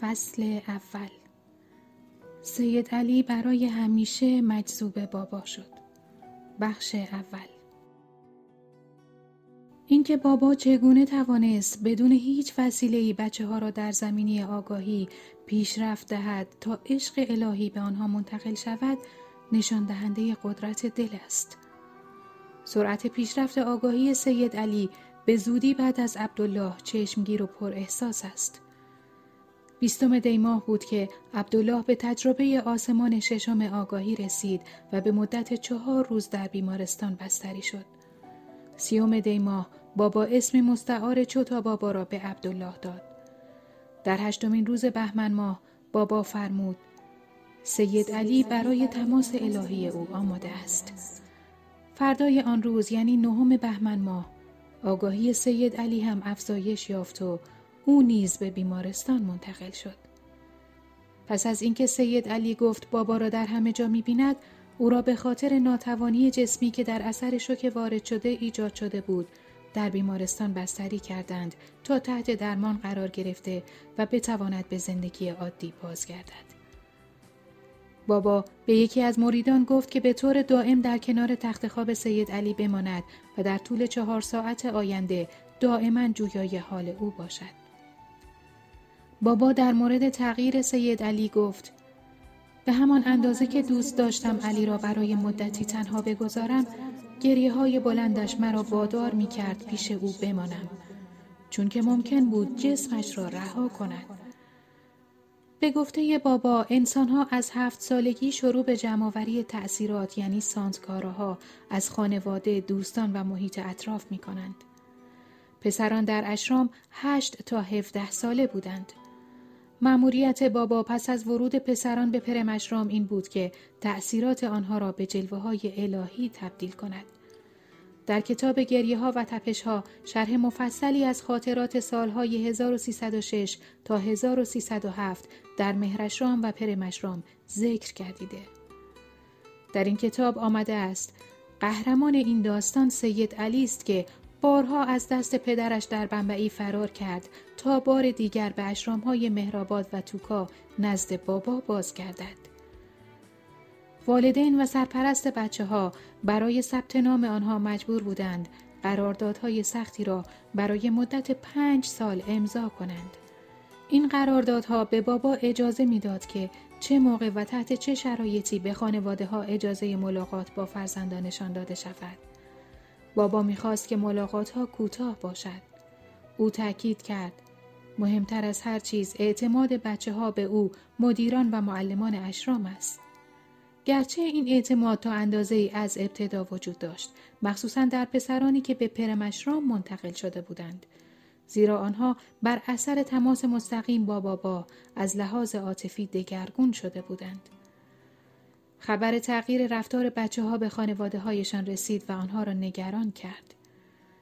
فصل اول. سید علی برای همیشه مجذوب بابا شد. بخش اول. اینکه بابا چگونه توانست بدون هیچ وسیله‌ای بچه ها را در زمینی آگاهی پیشرفت دهد تا عشق الهی به آنها منتقل شود نشان دهنده قدرت دل است. سرعت پیشرفت آگاهی سید علی به زودی بعد از عبدالله چشمگیر و پر احساس است. بیستم دی ماه بود که عبدالله به تجربه آسمان ششم آگاهی رسید و به مدت چهار روز در بیمارستان بستری شد. سیوم دی ماه بابا اسم مستعار چوتا بابا را به عبدالله داد. در هشتمین روز بهمن ماه بابا فرمود سید علی برای تماس الهی او آماده است. فردای آن روز یعنی نهم بهمن ماه آگاهی سید علی هم افزایش یافت و او نیز به بیمارستان منتقل شد. پس از اینکه سید علی گفت بابا را در همه جا می بیند، او را به خاطر ناتوانی جسمی که در اثر شوک وارد شده ایجاد شده بود، در بیمارستان بستری کردند تا تحت درمان قرار گرفته و بتواند به زندگی عادی بازگردد. بابا به یکی از مریدان گفت که به طور دائم در کنار تخت خواب سید علی بماند و در طول چهار ساعت آینده دائما جویای حال او باشد. بابا در مورد تغییر سید علی گفت به همان اندازه که دوست داشتم علی را برای مدتی تنها بگذارم گریه های بلندش مرا وادار می کرد پیش او بمانم چون که ممکن بود جسمش را رها کند به گفته بابا انسانها از هفت سالگی شروع به جمعآوری تأثیرات یعنی سانتکارها از خانواده، دوستان و محیط اطراف می کنند. پسران در اشرام هشت تا هفده ساله بودند. مأموریت بابا پس از ورود پسران به پرمشرام این بود که تأثیرات آنها را به جلوه های الهی تبدیل کند. در کتاب گریه ها و تپش ها شرح مفصلی از خاطرات سالهای 1306 تا 1307 در مهرشرام و پرمشرام ذکر کردیده. در این کتاب آمده است قهرمان این داستان سید علی است که بارها از دست پدرش در بنبعی فرار کرد تا بار دیگر به اشرامهای مهرآباد و توکا نزد بابا باز گردد. والدین و سرپرست بچه ها برای ثبت نام آنها مجبور بودند قراردادهای سختی را برای مدت پنج سال امضا کنند. این قراردادها به بابا اجازه می‌داد که چه موقع و تحت چه شرایطی به خانواده ها اجازه ملاقات با فرزندانشان داده شود. بابا می‌خواست که ملاقات ها کوتاه باشد. او تأکید کرد مهمتر از هر چیز اعتماد بچه ها به او مدیران و معلمان اشرام است. گرچه این اعتماد تا اندازه ای از ابتدا وجود داشت مخصوصا در پسرانی که به پرمشرام منتقل شده بودند زیرا آنها بر اثر تماس مستقیم با بابا از لحاظ عاطفی دگرگون شده بودند خبر تغییر رفتار بچه ها به خانواده هایشان رسید و آنها را نگران کرد.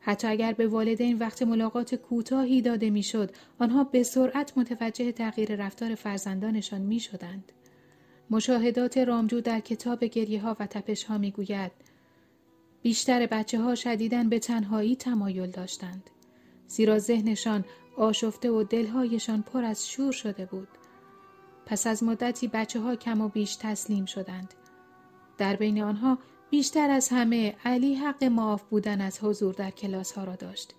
حتی اگر به والدین وقت ملاقات کوتاهی داده می‌شد، آنها به سرعت متوجه تغییر رفتار فرزندانشان می شدند. مشاهدات رامجو در کتاب گریه ها و تپش ها می بیشتر بچه ها شدیدن به تنهایی تمایل داشتند. زیرا ذهنشان آشفته و دلهایشان پر از شور شده بود. پس از مدتی بچه ها کم و بیش تسلیم شدند. در بین آنها بیشتر از همه علی حق معاف بودن از حضور در کلاس ها را داشت.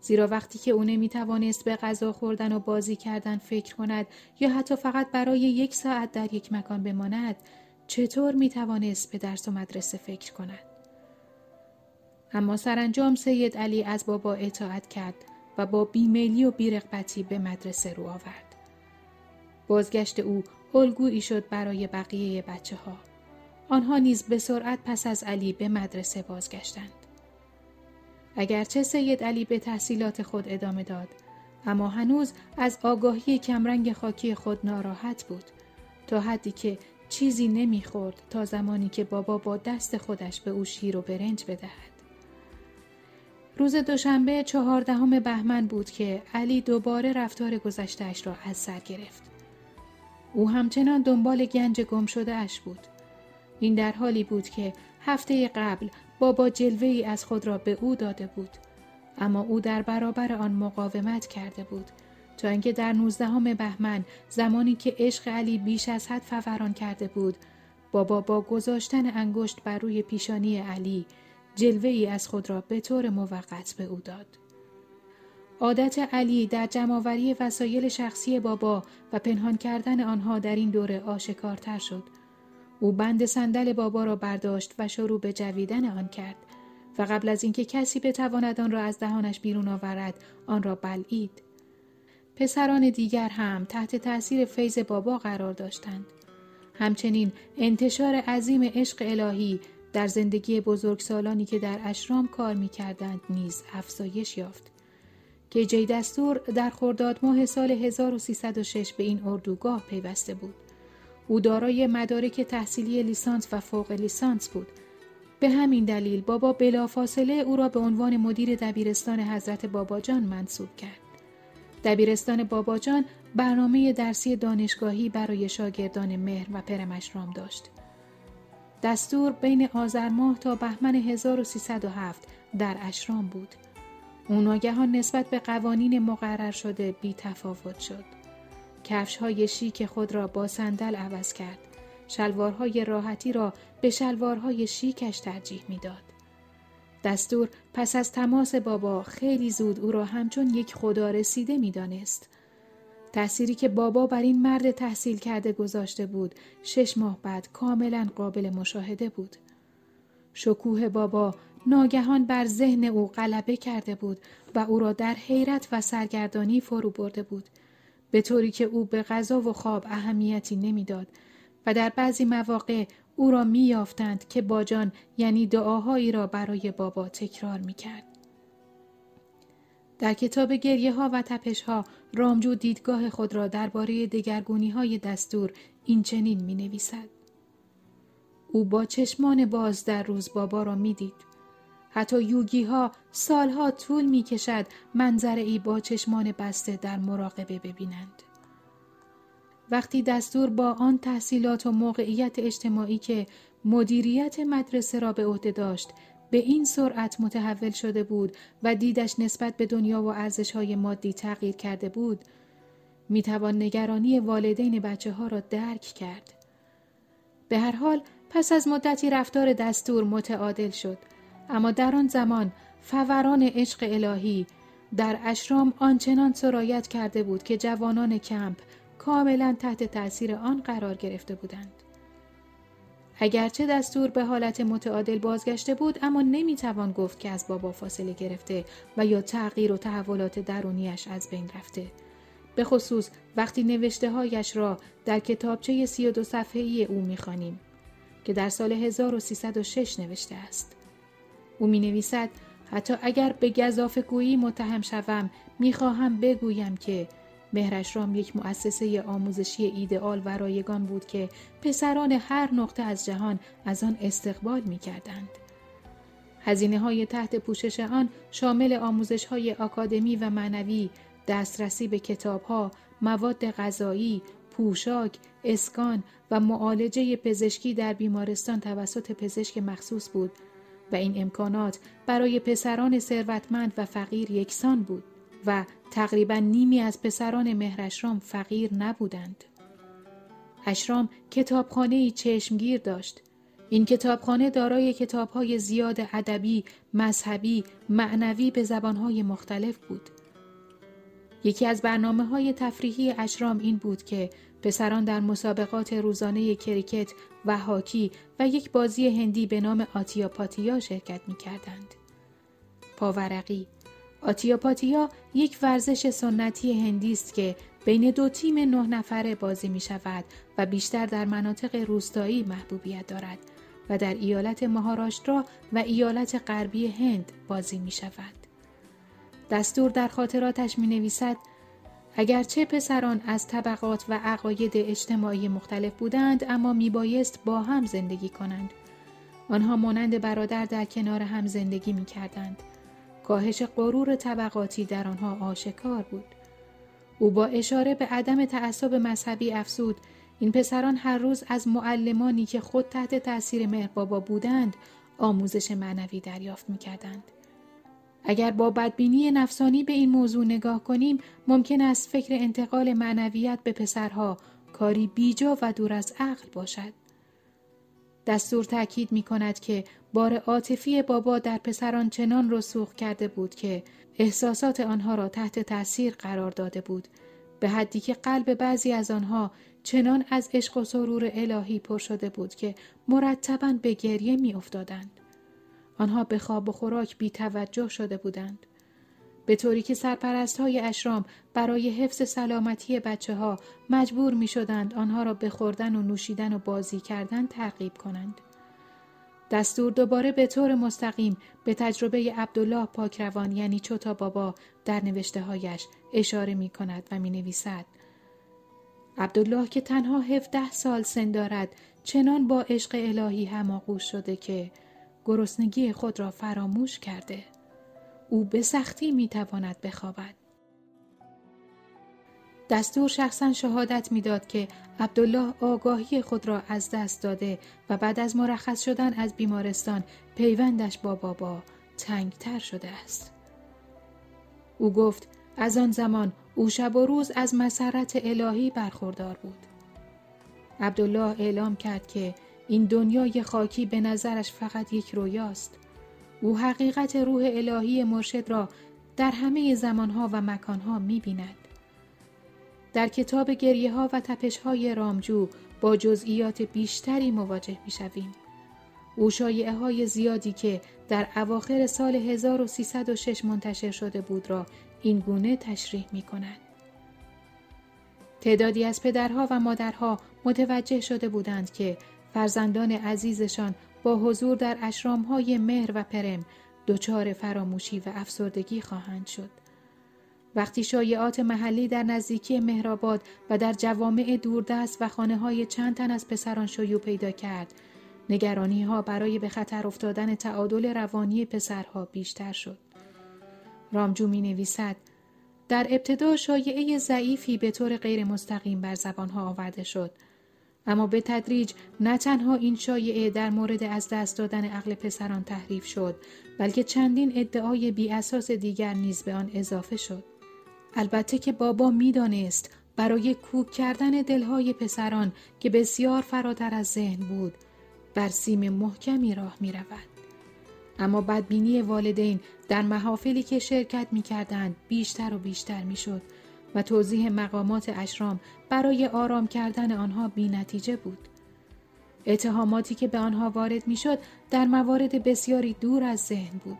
زیرا وقتی که او نمی توانست به غذا خوردن و بازی کردن فکر کند یا حتی فقط برای یک ساعت در یک مکان بماند چطور می توانست به درس و مدرسه فکر کند؟ اما سرانجام سید علی از بابا اطاعت کرد و با بیمیلی و بیرغبتی به مدرسه رو آورد. بازگشت او الگویی شد برای بقیه بچه ها. آنها نیز به سرعت پس از علی به مدرسه بازگشتند. اگرچه سید علی به تحصیلات خود ادامه داد اما هنوز از آگاهی کمرنگ خاکی خود ناراحت بود تا حدی که چیزی نمی‌خورد تا زمانی که بابا با دست خودش به او شیر و برنج بدهد. روز دوشنبه چهاردهم بهمن بود که علی دوباره رفتار گذشتهاش را از سر گرفت. او همچنان دنبال گنج گم شده اش بود. این در حالی بود که هفته قبل بابا جلوه ای از خود را به او داده بود. اما او در برابر آن مقاومت کرده بود تا اینکه در نوزدهم بهمن زمانی که عشق علی بیش از حد فوران کرده بود بابا با گذاشتن انگشت بر روی پیشانی علی جلوه ای از خود را به طور موقت به او داد. عادت علی در جمعآوری وسایل شخصی بابا و پنهان کردن آنها در این دوره آشکارتر شد. او بند صندل بابا را برداشت و شروع به جویدن آن کرد و قبل از اینکه کسی بتواند آن را از دهانش بیرون آورد آن را بلعید. پسران دیگر هم تحت تأثیر فیض بابا قرار داشتند. همچنین انتشار عظیم عشق الهی در زندگی بزرگسالانی که در اشرام کار می کردند نیز افزایش یافت. که جی دستور در خرداد ماه سال 1306 به این اردوگاه پیوسته بود. او دارای مدارک تحصیلی لیسانس و فوق لیسانس بود. به همین دلیل بابا بلافاصله او را به عنوان مدیر دبیرستان حضرت باباجان منصوب کرد. دبیرستان باباجان برنامه درسی دانشگاهی برای شاگردان مهر و پرمشرام داشت. دستور بین آذر ماه تا بهمن 1307 در اشرام بود. او ناگهان نسبت به قوانین مقرر شده بی تفاوت شد. کفش های شیک خود را با صندل عوض کرد. شلوارهای راحتی را به شلوارهای شیکش ترجیح می‌داد. دستور پس از تماس بابا خیلی زود او را همچون یک خدا رسیده می دانست. تأثیری که بابا بر این مرد تحصیل کرده گذاشته بود شش ماه بعد کاملا قابل مشاهده بود. شکوه بابا ناگهان بر ذهن او غلبه کرده بود و او را در حیرت و سرگردانی فرو برده بود به طوری که او به غذا و خواب اهمیتی نمی‌داد و در بعضی مواقع او را میافتند که باجان یعنی دعاهایی را برای بابا تکرار می‌کرد در کتاب گریه ها و تپش ها رامجو دیدگاه خود را درباره دگرگونی های دستور این چنین می نویسد. او با چشمان باز در روز بابا را می دید. حتی یوگی ها سالها طول می کشد منظر ای با چشمان بسته در مراقبه ببینند. وقتی دستور با آن تحصیلات و موقعیت اجتماعی که مدیریت مدرسه را به عهده داشت به این سرعت متحول شده بود و دیدش نسبت به دنیا و ارزشهای مادی تغییر کرده بود می توان نگرانی والدین بچه ها را درک کرد. به هر حال پس از مدتی رفتار دستور متعادل شد اما در آن زمان فوران عشق الهی در اشرام آنچنان سرایت کرده بود که جوانان کمپ کاملا تحت تأثیر آن قرار گرفته بودند. اگرچه دستور به حالت متعادل بازگشته بود اما نمی‌توان گفت که از بابا فاصله گرفته و یا تغییر و تحولات درونیش از بین رفته. به خصوص وقتی نوشته هایش را در کتابچه 32 صفحه‌ای او می‌خوانیم که در سال 1306 نوشته است. او می نویسد حتی اگر به گذاف گویی متهم شوم می‌خواهم بگویم که مهرشرام یک مؤسسه آموزشی ایدئال و رایگان بود که پسران هر نقطه از جهان از آن استقبال می کردند. هزینه های تحت پوشش آن شامل آموزش های آکادمی و معنوی، دسترسی به کتاب ها، مواد غذایی، پوشاک، اسکان و معالجه پزشکی در بیمارستان توسط پزشک مخصوص بود و این امکانات برای پسران ثروتمند و فقیر یکسان بود و تقریبا نیمی از پسران مهرشرام فقیر نبودند. اشرام کتابخانه چشمگیر داشت. این کتابخانه دارای کتابهای زیاد ادبی، مذهبی، معنوی به زبانهای مختلف بود. یکی از برنامه های تفریحی اشرام این بود که پسران در مسابقات روزانه کریکت و هاکی و یک بازی هندی به نام آتیاپاتیا شرکت می کردند. پاورقی آتیاپاتیا یک ورزش سنتی هندی است که بین دو تیم نه نفره بازی می شود و بیشتر در مناطق روستایی محبوبیت دارد و در ایالت مهاراشترا و ایالت غربی هند بازی می شود. دستور در خاطراتش می نویسد اگرچه پسران از طبقات و عقاید اجتماعی مختلف بودند اما میبایست با هم زندگی کنند. آنها مانند برادر در کنار هم زندگی می کردند. کاهش غرور طبقاتی در آنها آشکار بود. او با اشاره به عدم تعصب مذهبی افسود این پسران هر روز از معلمانی که خود تحت تاثیر مهر بابا بودند آموزش معنوی دریافت می کردند. اگر با بدبینی نفسانی به این موضوع نگاه کنیم ممکن است فکر انتقال معنویت به پسرها کاری بیجا و دور از عقل باشد. دستور تأکید می کند که بار عاطفی بابا در پسران چنان رسوخ کرده بود که احساسات آنها را تحت تأثیر قرار داده بود به حدی که قلب بعضی از آنها چنان از عشق و سرور الهی پر شده بود که مرتبا به گریه می افتادند. آنها به خواب و خوراک بی توجه شده بودند. به طوری که سرپرست های اشرام برای حفظ سلامتی بچه ها مجبور می شدند آنها را به خوردن و نوشیدن و بازی کردن ترغیب کنند. دستور دوباره به طور مستقیم به تجربه عبدالله پاکروان یعنی چوتا بابا در نوشته هایش اشاره می کند و می نویسد. عبدالله که تنها 17 سال سن دارد چنان با عشق الهی هماغوش شده که گرسنگی خود را فراموش کرده. او به سختی می تواند بخوابد. دستور شخصا شهادت می‌داد که عبدالله آگاهی خود را از دست داده و بعد از مرخص شدن از بیمارستان پیوندش با بابا تنگتر شده است. او گفت از آن زمان او شب و روز از مسرت الهی برخوردار بود. عبدالله اعلام کرد که این دنیای خاکی به نظرش فقط یک رویاست. او حقیقت روح الهی مرشد را در همه زمانها و مکانها می بیند. در کتاب گریه ها و تپش های رامجو با جزئیات بیشتری مواجه می شویم. او شایعه های زیادی که در اواخر سال 1306 منتشر شده بود را این گونه تشریح می کند. تعدادی از پدرها و مادرها متوجه شده بودند که فرزندان عزیزشان با حضور در اشرام های مهر و پرم دچار فراموشی و افسردگی خواهند شد. وقتی شایعات محلی در نزدیکی مهرآباد و در جوامع دوردست و خانه های چند تن از پسران شیوع پیدا کرد، نگرانی ها برای به خطر افتادن تعادل روانی پسرها بیشتر شد. رامجو می نویسد در ابتدا شایعه ضعیفی به طور غیر مستقیم بر زبانها آورده شد اما به تدریج نه تنها این شایعه در مورد از دست دادن عقل پسران تحریف شد بلکه چندین ادعای بی اساس دیگر نیز به آن اضافه شد البته که بابا می‌دانست برای کوک کردن دلهای پسران که بسیار فراتر از ذهن بود بر سیم محکمی راه می رود. اما بدبینی والدین در محافلی که شرکت می کردند بیشتر و بیشتر می شد و توضیح مقامات اشرام برای آرام کردن آنها بی نتیجه بود. اتهاماتی که به آنها وارد می شد در موارد بسیاری دور از ذهن بود.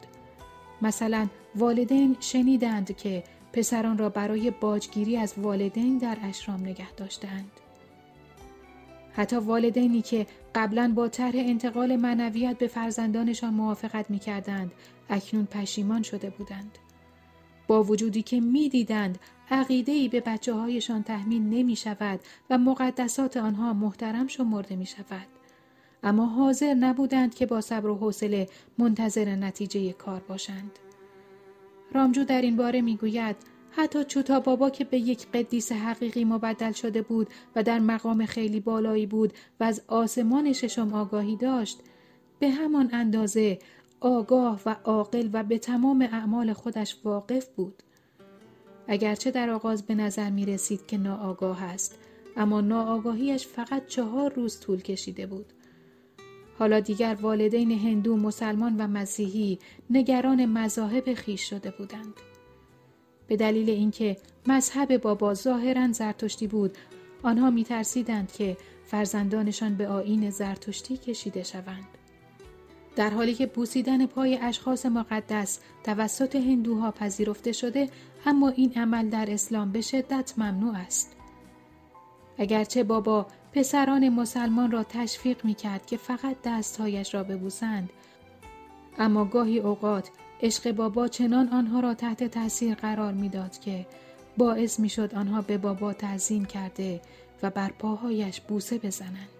مثلا والدین شنیدند که پسران را برای باجگیری از والدین در اشرام نگه داشتند. حتی والدینی که قبلا با طرح انتقال معنویت به فرزندانشان موافقت می کردند اکنون پشیمان شده بودند. با وجودی که می دیدند عقیده به بچه هایشان تحمیل نمی شود و مقدسات آنها محترم شمرده می شود. اما حاضر نبودند که با صبر و حوصله منتظر نتیجه کار باشند. رامجو در این باره می گوید حتی چوتا بابا که به یک قدیس حقیقی مبدل شده بود و در مقام خیلی بالایی بود و از آسمان ششم آگاهی داشت به همان اندازه آگاه و عاقل و به تمام اعمال خودش واقف بود. اگرچه در آغاز به نظر می رسید که ناآگاه است اما ناآگاهیش فقط چهار روز طول کشیده بود. حالا دیگر والدین هندو، مسلمان و مسیحی نگران مذاهب خیش شده بودند. به دلیل اینکه مذهب بابا ظاهرا زرتشتی بود آنها میترسیدند که فرزندانشان به آین زرتشتی کشیده شوند. در حالی که بوسیدن پای اشخاص مقدس توسط هندوها پذیرفته شده اما این عمل در اسلام به شدت ممنوع است. اگرچه بابا پسران مسلمان را تشویق می کرد که فقط دستهایش را ببوسند اما گاهی اوقات عشق بابا چنان آنها را تحت تاثیر قرار می‌داد که باعث می‌شد آنها به بابا تعظیم کرده و بر پاهایش بوسه بزنند.